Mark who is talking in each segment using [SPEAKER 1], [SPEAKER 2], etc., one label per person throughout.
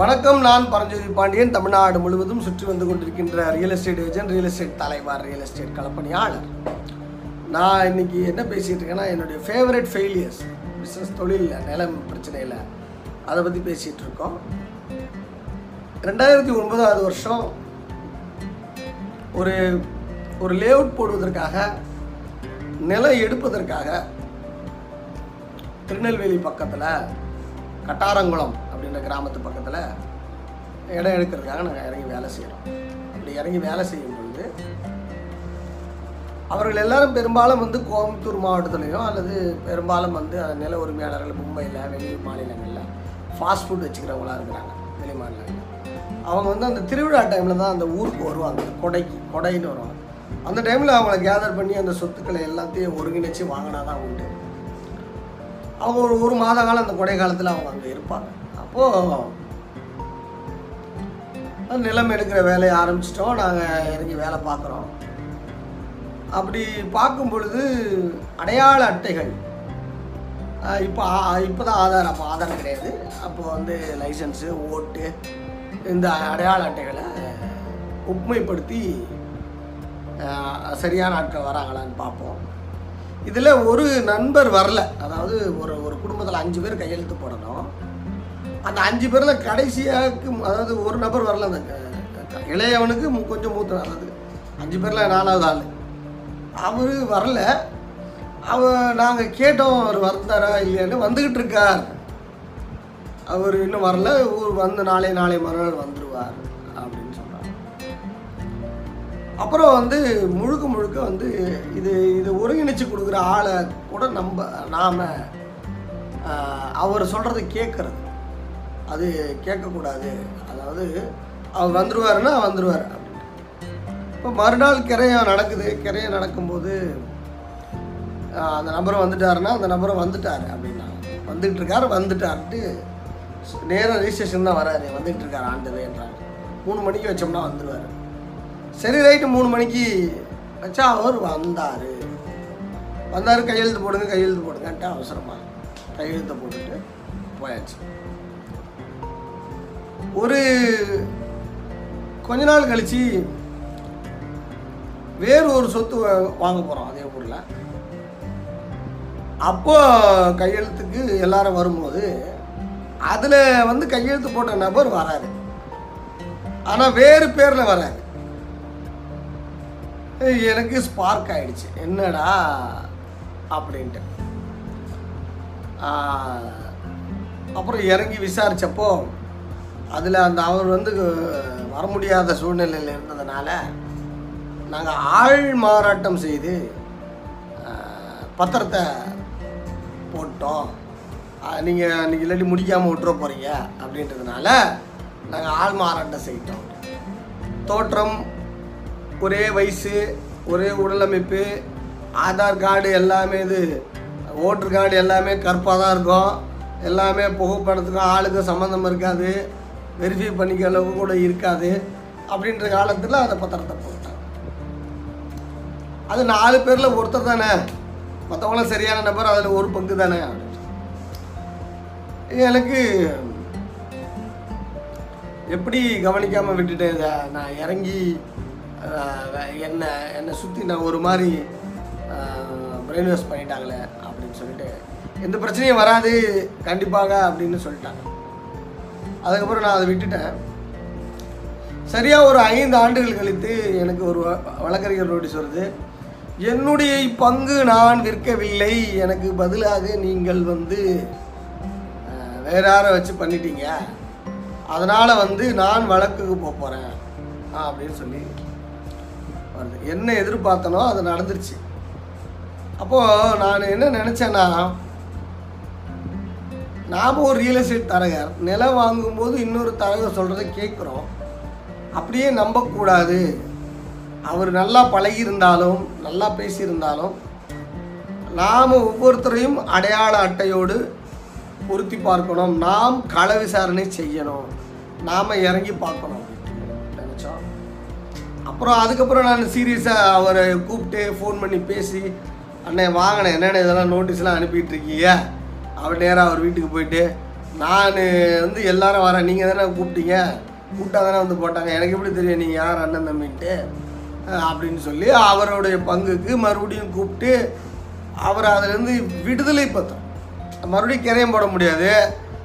[SPEAKER 1] வணக்கம் நான் பரஞ்சோதி பாண்டியன். தமிழ்நாடு முழுவதும் சுற்றி வந்து கொண்டிருக்கின்ற real estate agent real estate தலைவர் ரியல் எஸ்டேட் களப்பணியாளர். நான் இன்னைக்கு என்ன பேசிகிட்டு இருக்கேன்னா என்னுடைய ஃபேவரட் ஃபெயிலியர்ஸ் பிஸ்னஸ் தொழிலில் நிலம் பிரச்சனையில் அதை பற்றி பேசிகிட்டு இருக்கோம். ரெண்டாயிரத்தி ஒன்பதாவது வருஷம் ஒரு ஒரு லேஅவுட் போடுவதற்காக நிலம் எடுப்பதற்காக திருநெல்வேலி பக்கத்தில் கட்டாரங்குளம் அப்படின்ற கிராமத்து பக்கத்தில் இடம் எடுக்கிறதுக்காக நாங்கள் இறங்கி வேலை செய்கிறோம் அப்படி இறங்கி வேலை செய்யும் பொழுது அவர்கள் எல்லாரும் பெரும்பாலும் வந்து கோயம்புத்தூர் மாவட்டத்துலேயும் அல்லது பெரும்பாலும் வந்து நில உரிமையாளர்கள் மும்பையில் வெளியூர் மாநிலங்களில் ஃபாஸ்ட் ஃபுட் வச்சுக்கிறவங்களா இருக்கிறாங்க வெளி மாநிலங்களில். அவங்க வந்து அந்த திருவிழா டைமில் தான் அந்த ஊருக்கு வருவாங்க அந்த கொடைக்கு கொடைன்னு வருவாங்க. அந்த டைமில் அவங்கள கேதர் பண்ணி அந்த சொத்துக்களை எல்லாத்தையும் ஒருங்கிணைச்சு வாங்கினா தான் உண்டு. அவங்க ஒரு ஒரு மாத காலம் அந்த கொடை காலத்தில் அவங்க அங்கே இருப்பாங்க. அப்போது நிலம் எடுக்கிற வேலையை ஆரம்பிச்சிட்டோம். நாங்கள் இறங்கி வேலை பார்க்குறோம். அப்படி பார்க்கும் பொழுது அடையாள அட்டைகள். இப்போ இப்போ தான் ஆதார் அப்போ ஆதாரம் கிடையாது. அப்போ வந்து லைசன்ஸு ஓட்டு இந்த அடையாள அட்டைகளை உண்மைப்படுத்தி சரியான ஆட்கள் வராங்களான்னு பார்ப்போம். இதில் ஒரு நண்பர் வரல. அதாவது ஒரு ஒரு குடும்பத்தில் அஞ்சு பேர் கையெழுத்து போடணும். அந்த அஞ்சு பேரில் கடைசியாக்கு அதாவது ஒரு நபர் வரல அந்த இளையவனுக்கு கொஞ்சம் மூத்த நல்லது அஞ்சு பேரில் நாலாவது ஆள். அவர் வரல. அவ நாங்கள் கேட்டோம் அவர் வந்தாரா இல்லையான்னு. வந்துக்கிட்டு இருக்கார். அவர் இன்னும் வரல. ஊர் வந்து நாளை நாளை மறுநாள் வந்துடுவார் அப்படின்னு சொன்னார் அப்புறம் வந்து முழுக்க முழுக்க வந்து இது இது ஒருங்கிணைச்சு கொடுக்குற ஆளை கூட நம்ம நாம் அவர் சொல்கிறத கேட்குறது அது கேட்கக்கூடாது. அதாவது அவர் வந்துடுவாருன்னா வந்துடுவார் அப்படின்னு இப்போ மறுநாள் கிரையம் நடக்குது. கிரையம் நடக்கும்போது அந்த நபரை வந்துட்டாருன்னா அந்த நபரை வந்துட்டார் அப்படின்னா வந்துகிட்டு இருக்காரு வந்துட்டார்ட்டு நேராக ரிஜிஸ்ட்ரேஷன் தான் வராரு. வந்துகிட்டு இருக்காரு ஆண்டவேன்றாங்க மூணு மணிக்கு வச்சோம்னா வந்துடுவார் சரி ரைட்டு மூணு மணிக்கு வச்சா அவர் வந்தார். வந்தார் கையெழுத்து போடுங்க கையெழுத்து போடுங்கன்ட்டு அவசரமாக கையெழுத்தை போட்டுட்டு போயாச்சு. ஒரு கொஞ்ச நாள் கழித்து வேறு ஒரு சொத்து வாங்க போகிறோம் அதே ஊரில். அப்போ கையெழுத்துக்கு எல்லாரும் வரும்போது அதில் வந்து கையெழுத்து போட்ட நபர் வராரு. ஆனால் வேறு பேரில் வராரு. எனக்கு ஸ்பார்க் ஆயிடுச்சு. என்னடா அப்படின்ட்டு. அப்புறம் இறங்கி விசாரித்தப்போ அதில் அந்த அவர் வந்து வர முடியாத சூழ்நிலையில் இருந்ததுனால நாங்கள் ஆள் மாறாட்டம் செய்து பத்திரத்தை போட்டோம். நீங்கள் அன்றைக்கி இல்லாட்டி முடிக்காமல் விட்டுற போகிறீங்க அப்படின்றதுனால நாங்கள் ஆள் மாறாட்டம் செய்யிட்டோம் தோற்றம் ஒரே வயசு ஒரே உடலமைப்பு ஆதார் கார்டு எல்லாமே இது ஓட்டர் கார்டு எல்லாமே கருப்பாக தான் இருக்கும். எல்லாமே புகைப்படத்துக்கும் ஆளுக்கும் சம்மந்தம் இருக்காது. வெரிஃபை பண்ணிக்க அளவு கூட இருக்காது. அப்படின்ற காலத்தில் அந்த பத்திரத்தை போட்டாங்க அது நாலு பேரில் ஒருத்தர் தானே. மற்றவங்களாம் சரியான நபர் அதில் ஒரு பங்கு தானே. எனக்கு எப்படி கவனிக்காமல் விட்டுட்டேன் இதை? நான் இறங்கி என்னை என்னை சுற்றி நான் ஒரு மாதிரி பிரெயின் வாஷ் பண்ணிட்டாங்களே அப்படின்னு சொல்லிட்டு. எந்த பிரச்சனையும் வராது கண்டிப்பாக அப்படின்னு சொல்லிட்டாங்க. அதுக்கப்புறம் நான் அதை விட்டுட்டேன். சரியாக ஒரு ஐந்து ஆண்டுகள் கழித்து எனக்கு ஒரு வ- வழக்கறிஞர் நோட்டீஸ் வருது. என்னுடைய பங்கு நான் விற்கவில்லை. எனக்கு பதிலாக நீங்கள் வந்து வேற யாரை வச்சு பண்ணிட்டீங்க? அதனால் வந்து நான் வழக்குக்கு போக போகிறேன் அப்படின்னு சொல்லி வருது. என்ன எதிர்பார்த்தனோ அது நடந்துருச்சு. அப்போது நான் என்ன நினச்சேன்னா நாம் ஒரு ரியல் எஸ்டேட் தரகர் நிலம் வாங்கும்போது இன்னொரு தரகர் சொல்கிறத கேட்குறோம். அப்படியே நம்பக்கூடாது. அவர் நல்லா பழகியிருந்தாலும் நல்லா பேசியிருந்தாலும் நாம் ஒவ்வொருத்தரையும் அடையாள அட்டையோடு பொருத்தி பார்க்கணும். நாம் கள விசாரணை செய்யணும். நாம் இறங்கி பார்க்கணும். நினச்சோம்? அப்புறம் அதுக்கப்புறம் நான் சீரியஸாக அவரை கூப்பிட்டு ஃபோன் பண்ணி பேசி அண்ணே வாங்கினேன் என்னென்ன இதெல்லாம் நோட்டீஸ்லாம் அனுப்பிட்டு இருக்கீங்க? அவர் நேராக அவர் வீட்டுக்கு போயிட்டு நான் வந்து எல்லாரும் வரேன். நீங்கள் தானே கூப்பிட்டீங்க? கூப்பிட்டா தானே வந்து போட்டாங்க. எனக்கு எப்படி தெரியும் நீங்கள் யார் அண்ணன் தம்பின்ட்டு? அப்படின்னு சொல்லி அவருடைய பங்குக்கு மறுபடியும் கூப்பிட்டு அவர் அதுலேருந்து விடுதலை பத்திரம். மறுபடியும் கிரையம் போட முடியாது.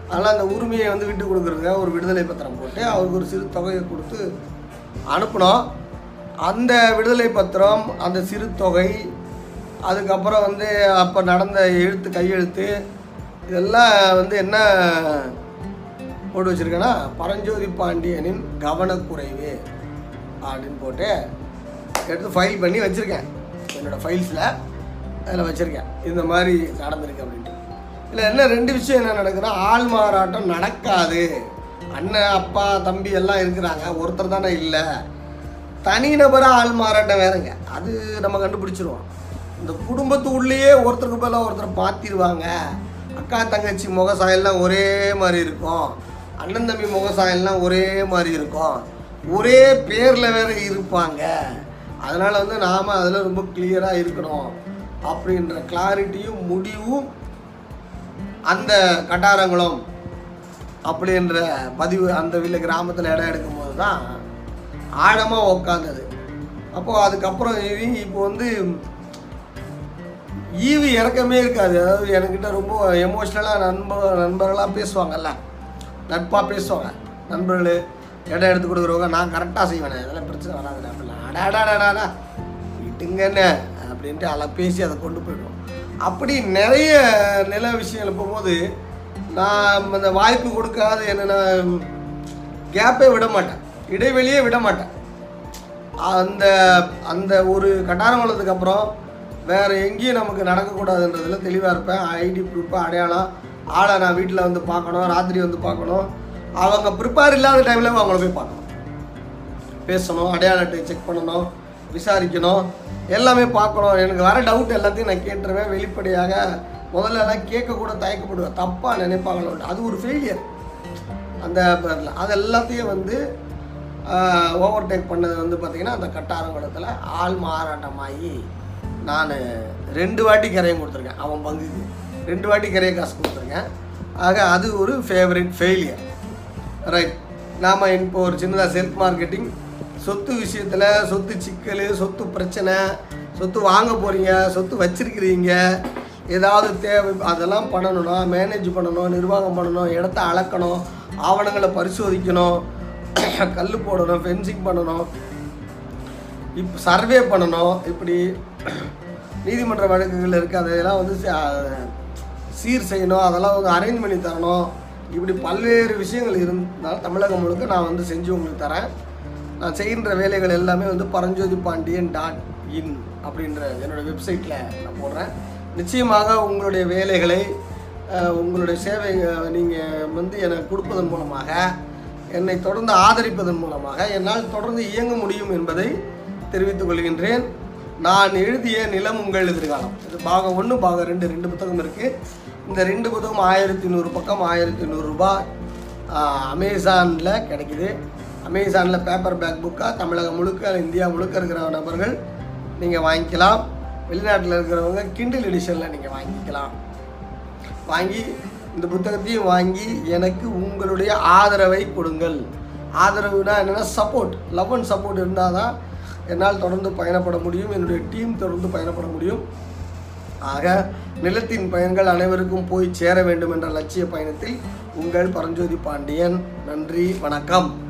[SPEAKER 1] அதனால் அந்த உரிமையை வந்து விட்டு கொடுக்குறதுக்காக ஒரு விடுதலை பத்திரம் போட்டு அவருக்கு ஒரு சிறு தொகையை கொடுத்து அனுப்பினோம். அந்த விடுதலை பத்திரம் அந்த சிறு தொகை அதுக்கப்புறம் வந்து அப்போ நடந்த எழுத்து கையெழுத்து இதெல்லாம் வந்து என்ன போட்டு வச்சுருக்கேன்னா பரஞ்சோதி பாண்டியனின் கவனக்குறைவு அப்படின்னு போட்டு எடுத்து ஃபைல் பண்ணி வச்சுருக்கேன். என்னோடய ஃபைல்ஸில் அதில் வச்சுருக்கேன். இந்த மாதிரி நடந்திருக்கு அப்படின்ட்டு. இல்லை என்ன ரெண்டு விஷயம் என்ன நடக்குதுன்னா ஆள் மாறாட்டம் நடக்காது. அண்ணன் அப்பா தம்பி எல்லாம் இருக்கிறாங்க. ஒருத்தர் தானே இல்லை. தனிநபராக ஆள் மாறாட்டம் வேறுங்க. அது நம்ம கண்டுபிடிச்சிருவோம். இந்த குடும்பத்து உள்ளேயே ஒருத்தருக்கு பதிலாக ஒருத்தர் மாற்றிடுவாங்க அக்கா தங்கச்சி முகசாயெல்லாம் ஒரே மாதிரி இருக்கும். அண்ணன் தம்பி முகசாயெல்லாம் ஒரே மாதிரி இருக்கும். ஒரே பேரில் வேற இருப்பாங்க. அதனால் வந்து நாம் அதில் ரொம்ப கிளியராக இருக்கணும். அப்படின்ற கிளாரிட்டியும் முடிவும் அந்த கட்டாரங்களும் அப்படின்ற பதிவு அந்த வீட்டில் கிராமத்தில் இடம் எடுக்கும்போது தான் ஆழமாக உக்காந்தது. அப்போது அதுக்கப்புறம் இப்போ வந்து ஈவு இறக்கமே இருக்காது. அதாவது என்கிட்ட ரொம்ப எமோஷ்னலாக நண்ப நண்பர்களாக பேசுவாங்கல்ல? நட்பாக பேசுவாங்க. நண்பர்கள் இடம் எடுத்து கொடுக்குறவங்க நான் கரெக்டாக செய்வேன். இதெல்லாம் பிரச்சனை வராது. அப்படிலாம் அடாடாடாடா விட்டுங்க என்ன? அப்படின்ட்டு அதை பேசி அதை கொண்டு போயிடுவோம். அப்படி நிறைய நில விஷயங்கள் போகும்போது நான் அந்த வாய்ப்பு கொடுக்காது என்ன கேப்பே விட மாட்டேன். இடைவெளியே விட மாட்டேன். அந்த அந்த ஒரு கட்டாரம் வளர்ந்ததுக்கு அப்புறம் வேறு எங்கேயும் நமக்கு நடக்கக்கூடாதுன்றதில் தெளிவாக இருப்பேன். ஐடி ப்ரூஃபு அடையாளம் ஆளை நான் வீட்டில் வந்து பார்க்கணும் ராத்திரி வந்து பார்க்கணும். அவங்க ப்ரிப்பேர் இல்லாத டைமில் அவங்கள போய் பார்க்கணும். பேசணும் அடையாளத்தை செக் பண்ணணும் விசாரிக்கணும் எல்லாமே பார்க்கணும். எனக்கு வர டவுட் எல்லாத்தையும் நான் கேட்டுருவேன். வெளிப்படையாக முதல்ல எல்லாம் கேட்கக்கூட தயக்கப்படுவேன். தப்பாக நினைப்பாங்களோ? அது ஒரு ஃபெயிலியர் அந்த பேரில் அது எல்லாத்தையும் வந்து ஓவர்டேக் பண்ணது வந்து பார்த்திங்கன்னா அந்த கட்டாரங்குளத்தில் ஆள் மாறாட்டமாகி நான் ரெண்டு வாட்டி கரையும் கொடுத்துருக்கேன். அவன் பங்குக்கு. ரெண்டு வாட்டி கரையை காசு கொடுத்துருக்கேன். ஆக அது ஒரு ஃபேவரட் ஃபெயிலியர் ரைட் நாம் இப்போ ஒரு சின்னதாக செல்ஃப் மார்க்கெட்டிங் சொத்து விஷயத்தில் சொத்து சிக்கல் சொத்து பிரச்சனை சொத்து வாங்க போகிறீங்க சொத்து வச்சிருக்கிறீங்க. ஏதாவது தேவை அதெல்லாம் பண்ணணும்னா மேனேஜ் பண்ணணும் நிர்வாகம் பண்ணணும் இடத்த அளக்கணும் ஆவணங்களை பரிசோதிக்கணும் கல் போடணும் ஃபென்சிங் பண்ணணும். இப்போ சர்வே பண்ணணும். இப்படி நீதிமன்ற வழக்குகள் இருக்குது அதையெல்லாம் வந்து ச- சீர் செய்யணும். அதெல்லாம் வந்து அரேஞ்ச் பண்ணி தரணும். இப்படி பல்வேறு விஷயங்கள் இருந்தாலும் தமிழகம் முழுக்க நான் வந்து செஞ்சு உங்களுக்கு தரேன். நான் செய்கின்ற வேலைகள் எல்லாமே வந்து பரஞ்சோதி பாண்டியன் டாட் இன் அப்படின்ற என்னோடய வெப்சைட்டில் நான் போடுறேன். நிச்சயமாக உங்களுடைய வேலைகளை உங்களுடைய சேவை நீங்கள் வந்து எனக்கு கொடுப்பதன் மூலமாக என்னை தொடர்ந்து ஆதரிப்பதன் மூலமாக என்னால் தொடர்ந்து இயங்க முடியும் என்பதை தெரிவித்துக் கொள்கின்றேன். நான் எழுதிய நிலம் உங்கள் எதிர்காலம். இது பாகம் ஒன்று பாகம் ரெண்டு ரெண்டு புத்தகம் இருக்குது இந்த ரெண்டு புத்தகம் ஆயிரத்தி நூறு பக்கம் ஆயிரத்தி நூறுரூபா அமேசானில் கிடைக்குது. அமேசானில் பேப்பர் பேக் புக்காக தமிழகம் முழுக்க இந்தியா முழுக்க இருக்கிற நபர்கள் நீங்கள் வாங்கிக்கலாம். வெளிநாட்டில் இருக்கிறவங்க கிண்டில் எடிஷனில் நீங்கள் வாங்கிக்கலாம். வாங்கி இந்த புத்தகத்தையும் வாங்கி எனக்கு உங்களுடைய ஆதரவை கொடுங்கள். ஆதரவுனா என்னென்னா சப்போர்ட் லவ் அண்ட் சப்போர்ட் இருந்தால் தான் என்னால் தொடர்ந்து பயணப்பட முடியும். என்னுடைய டீம் தொடர்ந்து பயணப்பட முடியும். ஆக நிலத்தின் பயன்கள் அனைவருக்கும் போய் சேர வேண்டும் என்ற லட்சிய பயணத்தில் உங்கள் பரஞ்சோதி பாண்டியன். நன்றி வணக்கம்.